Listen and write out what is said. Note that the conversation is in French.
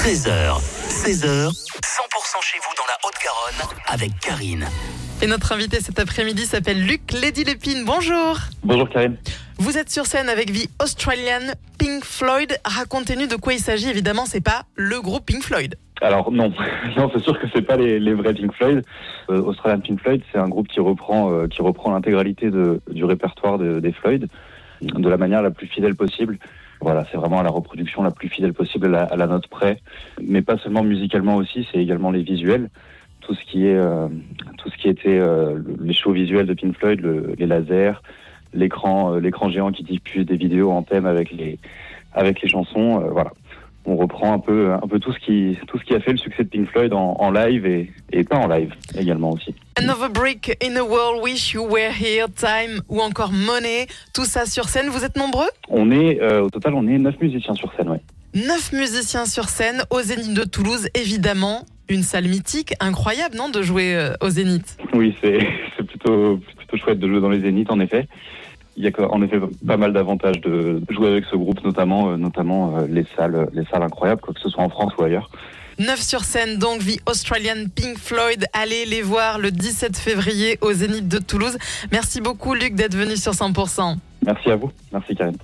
13h, 16h, 100% chez vous dans la Haute-Garonne avec Karine. Et notre invité cet après-midi s'appelle Luc Lady Lépine. Bonjour. Bonjour Karine. Vous êtes sur scène avec The Australian Pink Floyd. Racontez-nous de quoi il s'agit. Évidemment, c'est pas le groupe Pink Floyd. Alors non, non c'est sûr que c'est pas les, les, vrais Pink Floyd. Euh, Australian Pink Floyd, c'est un groupe qui reprend euh, qui reprend l'intégralité du répertoire de, des Floyd de la manière la plus fidèle possible. Voilà, c'est vraiment la reproduction la plus fidèle possible à la, à la note près, mais pas seulement musicalement aussi, c'est également les visuels, tout ce qui est euh, tout ce qui était euh, les shows visuels de Pink Floyd, le, les lasers, l'écran euh, l'écran géant qui diffuse des vidéos en thème avec les avec les chansons, euh, voilà on reprend un peu, un peu tout, ce qui, tout ce qui a fait le succès de Pink Floyd en, en live et, et, pas en live également aussi. Another Brick in the World, Wish You Were Here, Time ou encore Money, tout ça sur scène. Vous êtes nombreux On est, euh, au total, on est neuf musiciens sur scène, oui. Neuf musiciens sur scène au Zénith de Toulouse, évidemment. Une salle mythique, incroyable, non, de jouer euh, au Zénith Oui, c'est plutôt, plutôt chouette de jouer dans les Zéniths, en effet il y a en effet pas mal d'avantages de jouer avec ce groupe, notamment, euh, notamment les salles, les salles incroyables, quoi que ce soit en France ou ailleurs. 9 sur scène, donc The Australian Pink Floyd. Allez les voir le 17 février au Zénith de Toulouse. Merci beaucoup, Luc, d'être venu sur 100%. Merci à vous. Merci, Karine.